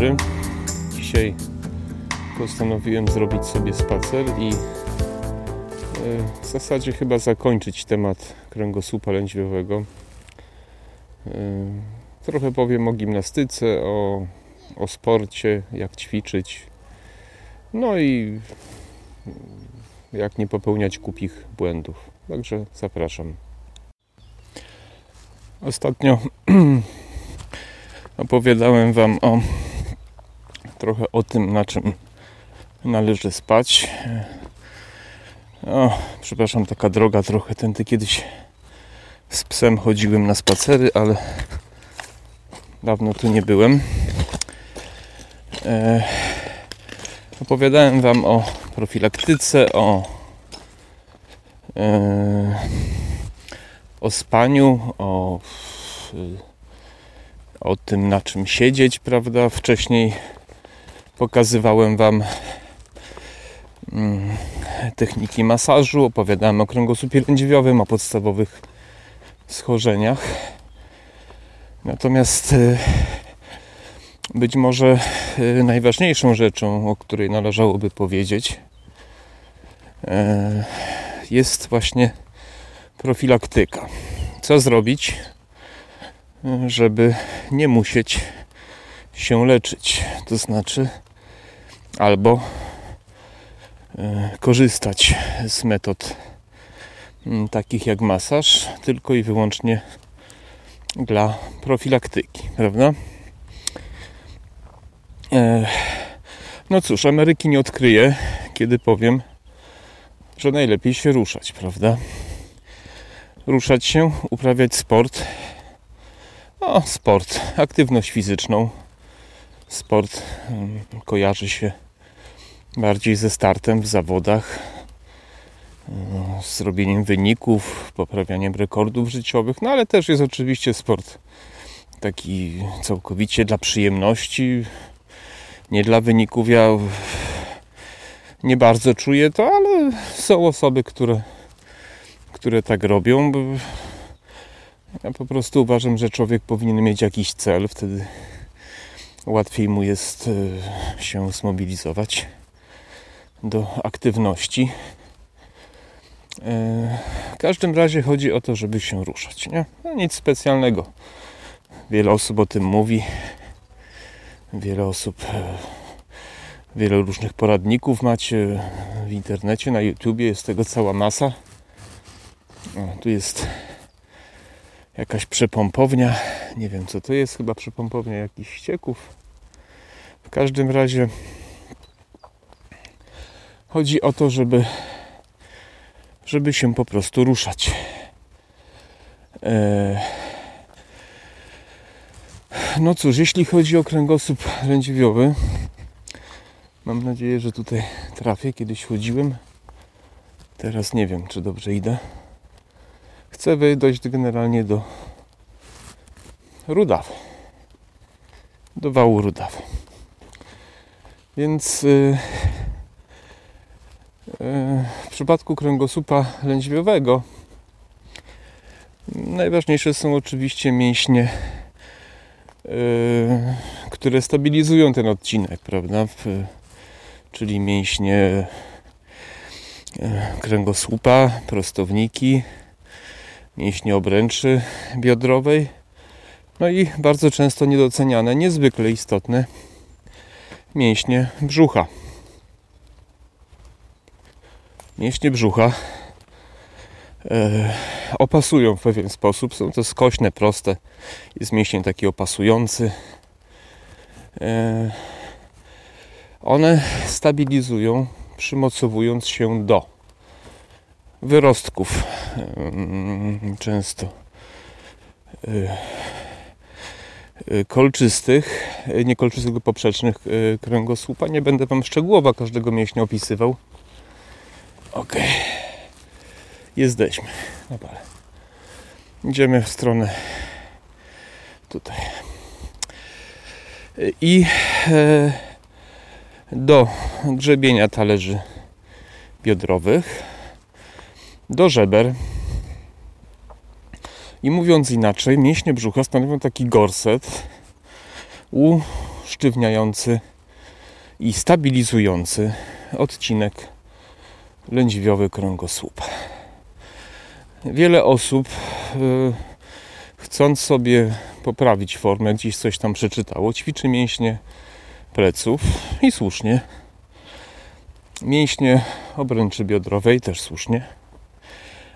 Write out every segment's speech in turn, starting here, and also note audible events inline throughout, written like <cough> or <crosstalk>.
dobry. Dzisiaj postanowiłem zrobić sobie spacer i e, w zasadzie chyba zakończyć temat kręgosłupa lędźwiowego. E, trochę powiem o gimnastyce, o, o sporcie, jak ćwiczyć. No i jak nie popełniać kupich błędów. Także zapraszam. Ostatnio <clears throat> opowiadałem Wam o trochę o tym, na czym należy spać. O, przepraszam, taka droga trochę. Tędy kiedyś z psem chodziłem na spacery, ale dawno tu nie byłem. E, opowiadałem Wam o profilaktyce, o e, o spaniu, o o tym, na czym siedzieć, prawda? Wcześniej pokazywałem Wam mm, techniki masażu, opowiadałem o kręgosłupie lędźwiowym, o podstawowych schorzeniach. Natomiast y, być może y, najważniejszą rzeczą, o której należałoby powiedzieć, y, jest właśnie profilaktyka. Co zrobić, żeby nie musieć się leczyć. To znaczy, albo e, korzystać z metod mm, takich jak masaż, tylko i wyłącznie dla profilaktyki, prawda? E, no cóż, Ameryki nie odkryję, kiedy powiem, że najlepiej się ruszać, prawda? Ruszać się, uprawiać sport, o, sport, aktywność fizyczną. Sport mm, kojarzy się bardziej ze startem w zawodach, mm, z robieniem wyników, poprawianiem rekordów życiowych, no ale też jest oczywiście sport taki całkowicie dla przyjemności, nie dla wyników. Ja nie bardzo czuję to, ale są osoby, które, które tak robią. Ja po prostu uważam, że człowiek powinien mieć jakiś cel, wtedy łatwiej mu jest e, się zmobilizować do aktywności. E, w każdym razie chodzi o to, żeby się ruszać. Nie? No nic specjalnego. Wiele osób o tym mówi. Wiele osób, e, wiele różnych poradników macie w internecie, na YouTubie. Jest tego cała masa. O, tu jest jakaś przepompownia. Nie wiem co to jest, chyba przepompownia jakichś ścieków. W każdym razie chodzi o to, żeby żeby się po prostu ruszać. E, no cóż, jeśli chodzi o kręgosłup lędźwiowy, mam nadzieję, że tutaj trafię. Kiedyś chodziłem. Teraz nie wiem, czy dobrze idę chcę dojść generalnie do Rudaw. Do wału Rudaw. Więc yy, w przypadku kręgosłupa lędźwiowego najważniejsze są oczywiście mięśnie, yy, które stabilizują ten odcinek, prawda? Czyli mięśnie kręgosłupa, prostowniki, mięśnie obręczy biodrowej. No i bardzo często niedoceniane, niezwykle istotne mięśnie brzucha. Mięśnie brzucha e, opasują w pewien sposób. Są to skośne, proste. Jest mięsień taki opasujący. E, one stabilizują, przymocowując się do wyrostków często y, y, kolczystych, y, nie kolczystych, tylko poprzecznych kręgosłupa. Nie będę Wam szczegółowo każdego mięśnia opisywał. Ok. Jesteśmy na. Idziemy w stronę tutaj. I e, do grzebienia talerzy biodrowych do żeber. I mówiąc inaczej, mięśnie brzucha stanowią taki gorset usztywniający i stabilizujący odcinek lędźwiowy kręgosłupa. Wiele osób yy, chcąc sobie poprawić formę, gdzieś coś tam przeczytało, ćwiczy mięśnie pleców i słusznie. Mięśnie obręczy biodrowej też słusznie,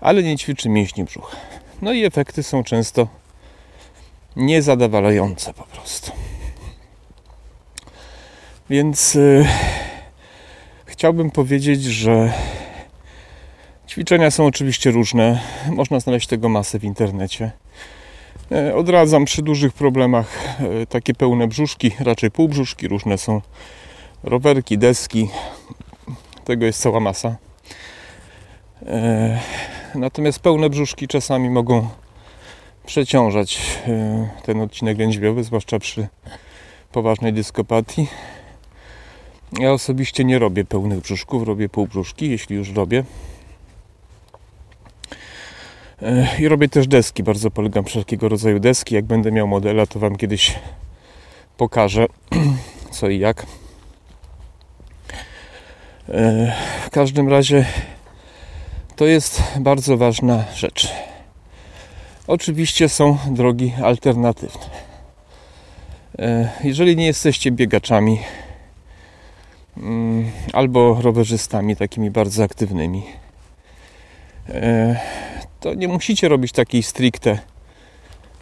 ale nie ćwiczy mięśni brzucha. No i efekty są często niezadowalające po prostu. Więc yy, chciałbym powiedzieć, że ćwiczenia są oczywiście różne. Można znaleźć tego masę w internecie. E, odradzam przy dużych problemach e, takie pełne brzuszki, raczej półbrzuszki, różne są rowerki, deski. Tego jest cała masa. E, natomiast pełne brzuszki czasami mogą przeciążać ten odcinek lędźwiowy, zwłaszcza przy poważnej dyskopatii. Ja osobiście nie robię pełnych brzuszków, robię półbrzuszki, jeśli już robię. I robię też deski, bardzo polegam wszelkiego rodzaju deski. Jak będę miał modela, to Wam kiedyś pokażę <clears throat> co i jak. W każdym razie to jest bardzo ważna rzecz. Oczywiście są drogi alternatywne. Jeżeli nie jesteście biegaczami albo rowerzystami takimi bardzo aktywnymi, to nie musicie robić takiej stricte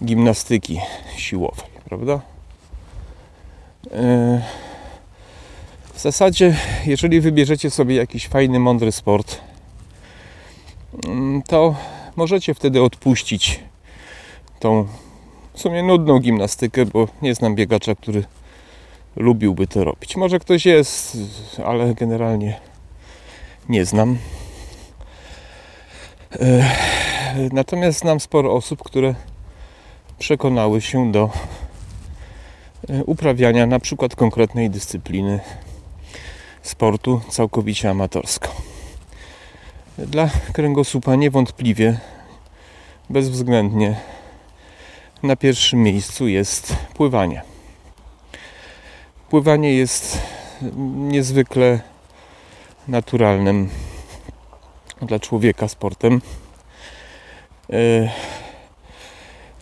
gimnastyki siłowej, prawda? E, w zasadzie, jeżeli wybierzecie sobie jakiś fajny, mądry sport, mm, to możecie wtedy odpuścić tą w sumie nudną gimnastykę, bo nie znam biegacza, który lubiłby to robić. Może ktoś jest, ale generalnie nie znam. E, natomiast znam sporo osób, które przekonały się do e, uprawiania na przykład konkretnej dyscypliny sportu całkowicie amatorsko. Dla kręgosłupa niewątpliwie, bezwzględnie na pierwszym miejscu jest pływanie. Pływanie jest niezwykle naturalnym dla człowieka sportem. E,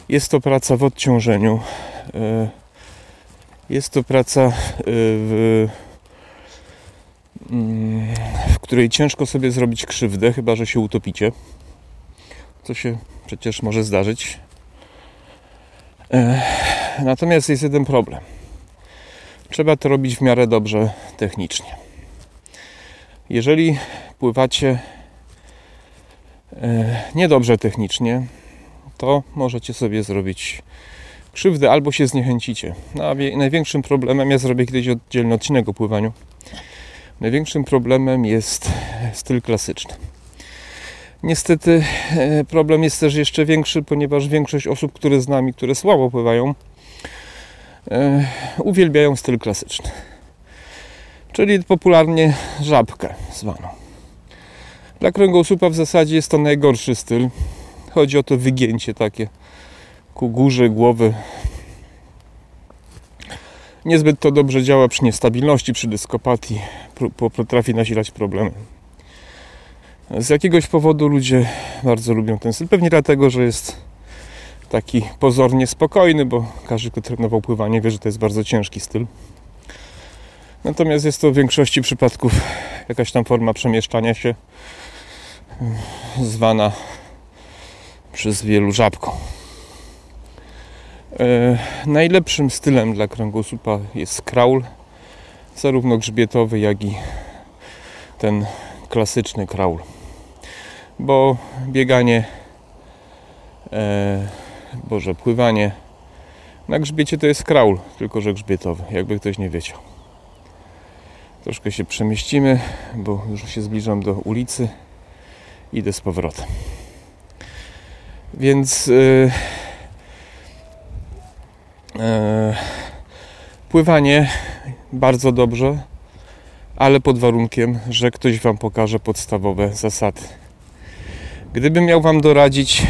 jest to praca w odciążeniu. E, jest to praca, e, w, mm, w której ciężko sobie zrobić krzywdę, chyba że się utopicie. Co się przecież może zdarzyć. Natomiast jest jeden problem. Trzeba to robić w miarę dobrze technicznie. Jeżeli pływacie E, niedobrze technicznie, to możecie sobie zrobić krzywdę albo się zniechęcicie. No, największym problemem, ja zrobię kiedyś oddzielny odcinek o pływaniu, największym problemem jest styl klasyczny. Niestety e, problem jest też jeszcze większy, ponieważ większość osób, które z nami, które słabo pływają, uwielbiają styl klasyczny. Czyli popularnie żabkę zwaną. Dla kręgosłupa w zasadzie jest to najgorszy styl. Chodzi o to wygięcie takie ku górze głowy. Niezbyt to dobrze działa przy niestabilności, przy dyskopatii. Potrafi nasilać problemy. Z jakiegoś powodu ludzie bardzo lubią ten styl. Pewnie dlatego, że jest taki pozornie spokojny, bo każdy, kto trenował pływanie, wie, że to jest bardzo ciężki styl. Natomiast jest to w większości przypadków jakaś tam forma przemieszczania się zwana przez wielu żabką. E, najlepszym stylem dla kręgosłupa jest kraul, zarówno grzbietowy, jak i ten klasyczny kraul. Bo bieganie, e, boże, pływanie na grzbiecie to jest kraul, tylko że grzbietowy, jakby ktoś nie wiedział. Troszkę się przemieścimy, bo już się zbliżam do ulicy idę z powrotem. Więc yy, yy, pływanie bardzo dobrze, ale pod warunkiem, że ktoś Wam pokaże podstawowe zasady. Gdybym miał Wam doradzić,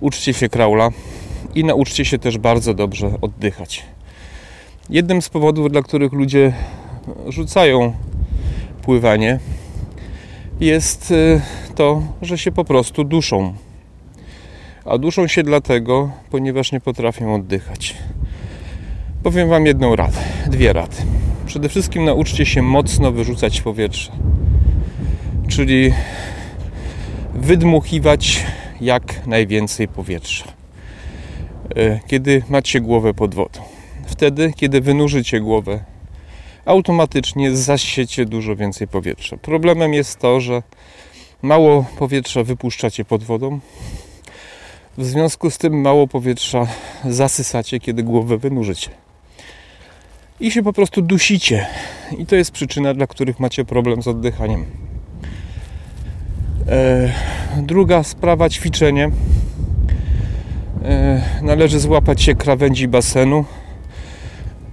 uczcie się kraula i nauczcie się też bardzo dobrze oddychać. Jednym z powodów, dla których ludzie rzucają pływanie, jest y, to, że się po prostu duszą. A duszą się dlatego, ponieważ nie potrafią oddychać. Powiem Wam jedną radę, dwie rady. Przede wszystkim nauczcie się mocno wyrzucać powietrze, czyli wydmuchiwać jak najwięcej powietrza. Y, kiedy macie głowę pod wodą. Wtedy, kiedy wynurzycie głowę automatycznie zasiecie dużo więcej powietrza. Problemem jest to, że mało powietrza wypuszczacie pod wodą. W związku z tym mało powietrza zasysacie, kiedy głowę wynurzycie. I się po prostu dusicie. I to jest przyczyna, dla których macie problem z oddychaniem. E, druga sprawa ćwiczenie. E, należy złapać się krawędzi basenu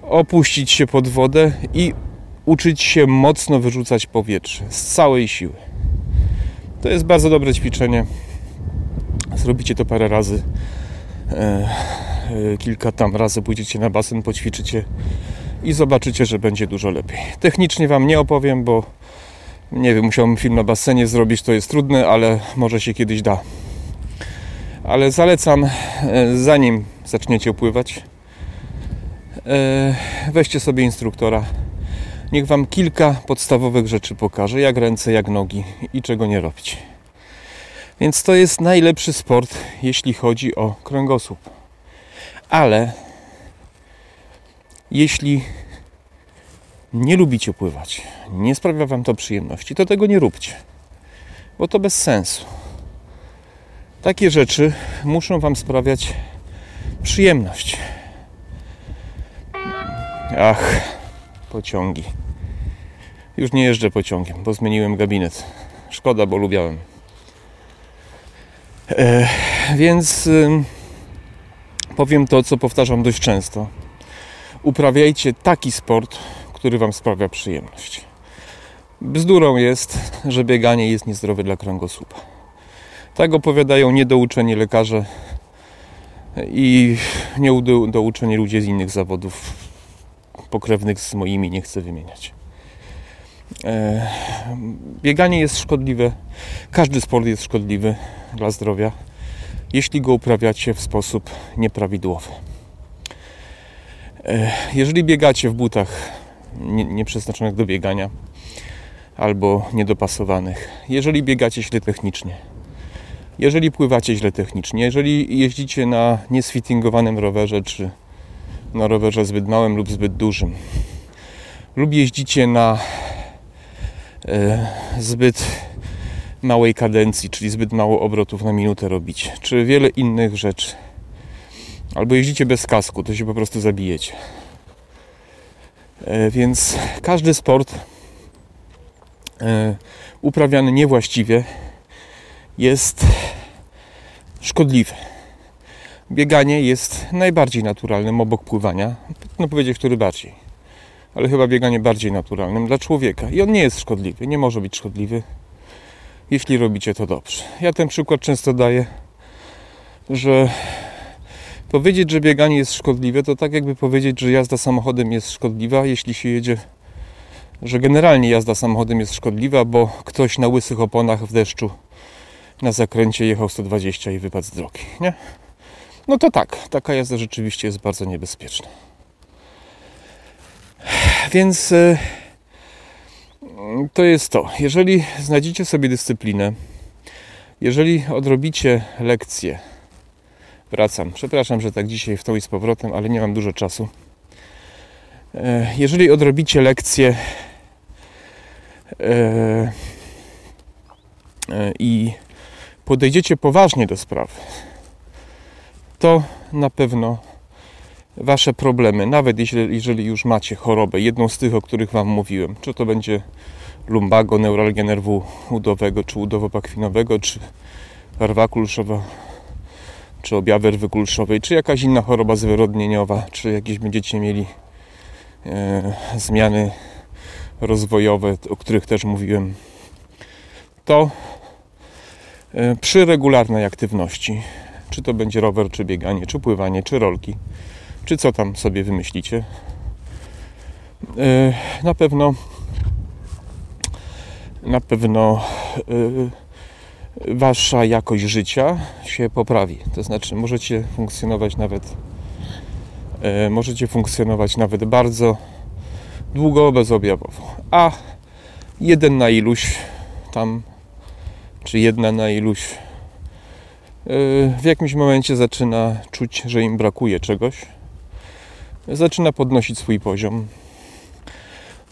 opuścić się pod wodę i uczyć się mocno wyrzucać powietrze z całej siły. To jest bardzo dobre ćwiczenie. Zrobicie to parę razy. E, kilka tam razy pójdziecie na basen, poćwiczycie i zobaczycie, że będzie dużo lepiej. Technicznie Wam nie opowiem, bo nie wiem, musiałbym film na basenie zrobić, to jest trudne, ale może się kiedyś da. Ale zalecam, e, zanim zaczniecie pływać, E, weźcie sobie instruktora. Niech Wam kilka podstawowych rzeczy pokaże, jak ręce, jak nogi i czego nie robić. Więc to jest najlepszy sport, jeśli chodzi o kręgosłup. Ale jeśli nie lubicie pływać, nie sprawia Wam to przyjemności, to tego nie róbcie, bo to bez sensu. Takie rzeczy muszą Wam sprawiać przyjemność. Ach, pociągi. Już nie jeżdżę pociągiem, bo zmieniłem gabinet. Szkoda, bo lubiałem. E, więc y, powiem to, co powtarzam dość często. Uprawiajcie taki sport, który Wam sprawia przyjemność. Bzdurą jest, że bieganie jest niezdrowe dla kręgosłupa. Tak opowiadają niedouczeni lekarze i niedouczeni ludzie z innych zawodów pokrewnych z moimi nie chcę wymieniać. E, bieganie jest szkodliwe. Każdy sport jest szkodliwy dla zdrowia, jeśli go uprawiacie w sposób nieprawidłowy. E, jeżeli biegacie w butach nieprzeznaczonych do biegania albo niedopasowanych, jeżeli biegacie źle technicznie, jeżeli pływacie źle technicznie, jeżeli jeździcie na niesfittingowanym rowerze czy na rowerze zbyt małym lub zbyt dużym. Lub jeździcie na e, zbyt małej kadencji, czyli zbyt mało obrotów na minutę robić, czy wiele innych rzeczy. Albo jeździcie bez kasku, to się po prostu zabijecie. E, więc każdy sport e, uprawiany niewłaściwie jest szkodliwy bieganie jest najbardziej naturalnym obok pływania. No powiedzieć, który bardziej. Ale chyba bieganie bardziej naturalnym dla człowieka. I on nie jest szkodliwy, nie może być szkodliwy, jeśli robicie to dobrze. Ja ten przykład często daję, że powiedzieć, że bieganie jest szkodliwe, to tak jakby powiedzieć, że jazda samochodem jest szkodliwa, jeśli się jedzie, że generalnie jazda samochodem jest szkodliwa, bo ktoś na łysych oponach w deszczu na zakręcie jechał 120 i wypadł z drogi, nie? no to tak, taka jazda rzeczywiście jest bardzo niebezpieczna. Więc e, to jest to. Jeżeli znajdziecie sobie dyscyplinę, jeżeli odrobicie lekcję, wracam, przepraszam, że tak dzisiaj w to i z powrotem, ale nie mam dużo czasu. E, jeżeli odrobicie lekcję e, i podejdziecie poważnie do sprawy, to na pewno Wasze problemy, nawet jeżeli już macie chorobę, jedną z tych, o których Wam mówiłem, czy to będzie lumbago, neuralgia nerwu udowego, czy udowo-pakwinowego, czy warwa kulszowa, czy objawy rwy kulszowej, czy jakaś inna choroba zwyrodnieniowa, czy jakieś będziecie mieli e, zmiany rozwojowe, o których też mówiłem, to e, przy regularnej aktywności czy to będzie rower, czy bieganie, czy pływanie, czy rolki, czy co tam sobie wymyślicie. e, na pewno na pewno wasza jakość życia się poprawi. To znaczy możecie funkcjonować nawet możecie funkcjonować nawet bardzo długo bezobjawowo. A jeden na iluś tam, czy jedna na iluś w jakimś momencie zaczyna czuć, że im brakuje czegoś. Zaczyna podnosić swój poziom.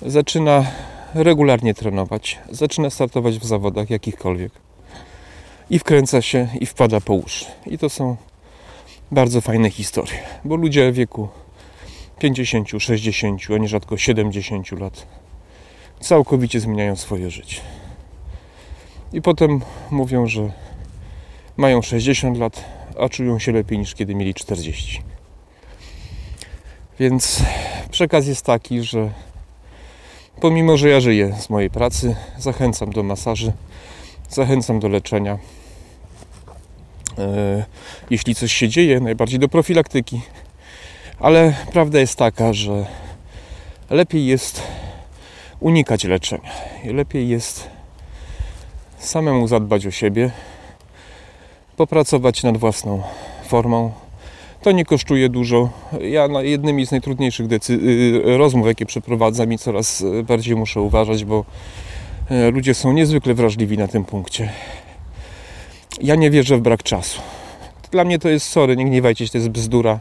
Zaczyna regularnie trenować. Zaczyna startować w zawodach jakichkolwiek. I wkręca się i wpada po uszy. I to są bardzo fajne historie, bo ludzie w wieku 50, 60, a nierzadko 70 lat całkowicie zmieniają swoje życie. I potem mówią, że mają 60 lat, a czują się lepiej niż kiedy mieli 40. Więc przekaz jest taki, że pomimo, że ja żyję z mojej pracy, zachęcam do masaży, zachęcam do leczenia. E, jeśli coś się dzieje, najbardziej do profilaktyki. Ale prawda jest taka, że lepiej jest unikać leczenia. Lepiej jest samemu zadbać o siebie, popracować nad własną formą. To nie kosztuje dużo. Ja na jednymi z najtrudniejszych y, rozmów, jakie przeprowadzam i coraz bardziej muszę uważać, bo ludzie są niezwykle wrażliwi na tym punkcie. Ja nie wierzę w brak czasu. Dla mnie to jest sorry, nie gniewajcie się, to jest bzdura.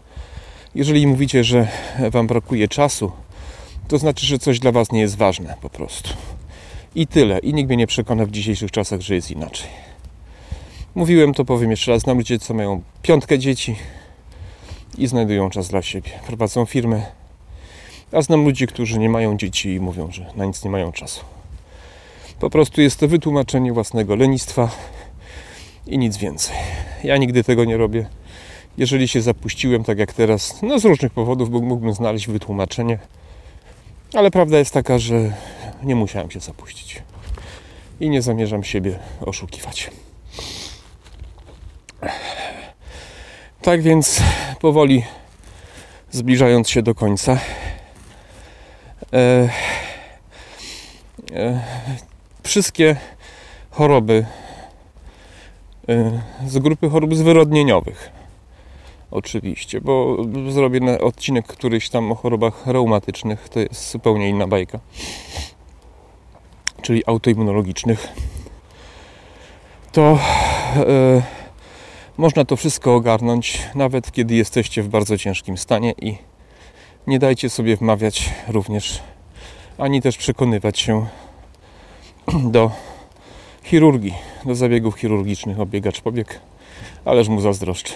Jeżeli mówicie, że wam brakuje czasu, to znaczy, że coś dla was nie jest ważne po prostu. I tyle. I nikt mnie nie przekona w dzisiejszych czasach, że jest inaczej. Mówiłem to, powiem jeszcze raz. Znam ludzie, co mają piątkę dzieci i znajdują czas dla siebie. Prowadzą firmy. A znam ludzi, którzy nie mają dzieci i mówią, że na nic nie mają czasu. Po prostu jest to wytłumaczenie własnego lenistwa i nic więcej. Ja nigdy tego nie robię. Jeżeli się zapuściłem, tak jak teraz, no z różnych powodów, bo mógłbym znaleźć wytłumaczenie, ale prawda jest taka, że nie musiałem się zapuścić i nie zamierzam siebie oszukiwać. Tak więc powoli zbliżając się do końca, e, e, wszystkie choroby z grupy chorób zwyrodnieniowych, oczywiście, bo zrobię odcinek któryś tam o chorobach reumatycznych, to jest zupełnie inna bajka, czyli autoimmunologicznych, to e, można to wszystko ogarnąć, nawet kiedy jesteście w bardzo ciężkim stanie i nie dajcie sobie wmawiać również, ani też przekonywać się do chirurgii, do zabiegów chirurgicznych. Obiegacz pobieg, ależ mu zazdroszczę.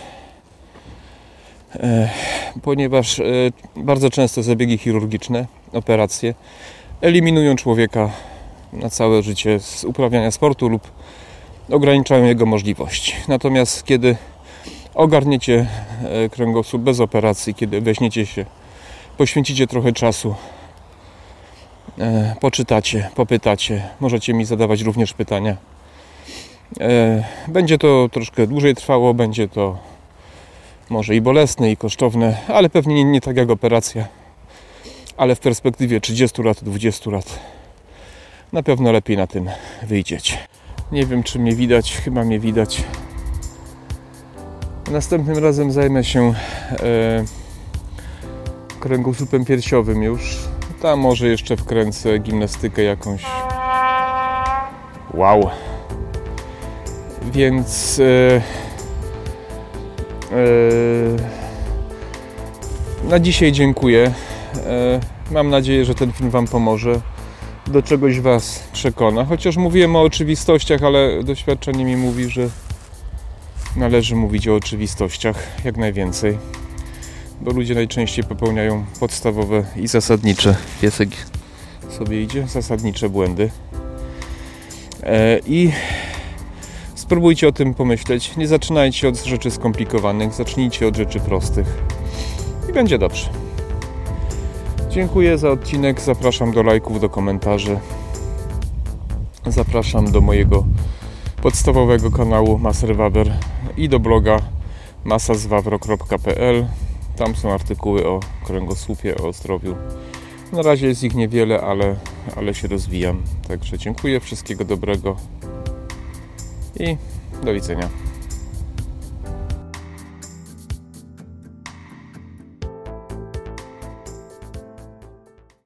E, ponieważ e, bardzo często zabiegi chirurgiczne, operacje eliminują człowieka na całe życie z uprawiania sportu lub ograniczają jego możliwości. Natomiast kiedy ogarniecie e, kręgosłup bez operacji, kiedy weźmiecie się, poświęcicie trochę czasu, e, poczytacie, popytacie, możecie mi zadawać również pytania. E, będzie to troszkę dłużej trwało, będzie to może i bolesne, i kosztowne, ale pewnie nie, nie tak jak operacja. Ale w perspektywie 30 lat, 20 lat na pewno lepiej na tym wyjdziecie. Nie wiem, czy mnie widać, chyba mnie widać. Następnym razem zajmę się e, kręgosłupem piersiowym już. Tam może jeszcze wkręcę gimnastykę jakąś. Wow. Więc e, e, na dzisiaj dziękuję. E, mam nadzieję, że ten film Wam pomoże do czegoś Was przekona. Chociaż mówiłem o oczywistościach, ale doświadczenie mi mówi, że należy mówić o oczywistościach jak najwięcej. Bo ludzie najczęściej popełniają podstawowe i zasadnicze, piesek sobie idzie, zasadnicze błędy. E, I spróbujcie o tym pomyśleć. Nie zaczynajcie od rzeczy skomplikowanych, zacznijcie od rzeczy prostych i będzie dobrze. Dziękuję za odcinek. Zapraszam do lajków, do komentarzy. Zapraszam do mojego podstawowego kanału Maserwaber i do bloga masazwawro.pl. Tam są artykuły o kręgosłupie, o zdrowiu. Na razie jest ich niewiele, ale, ale się rozwijam. Także dziękuję, wszystkiego dobrego i do widzenia.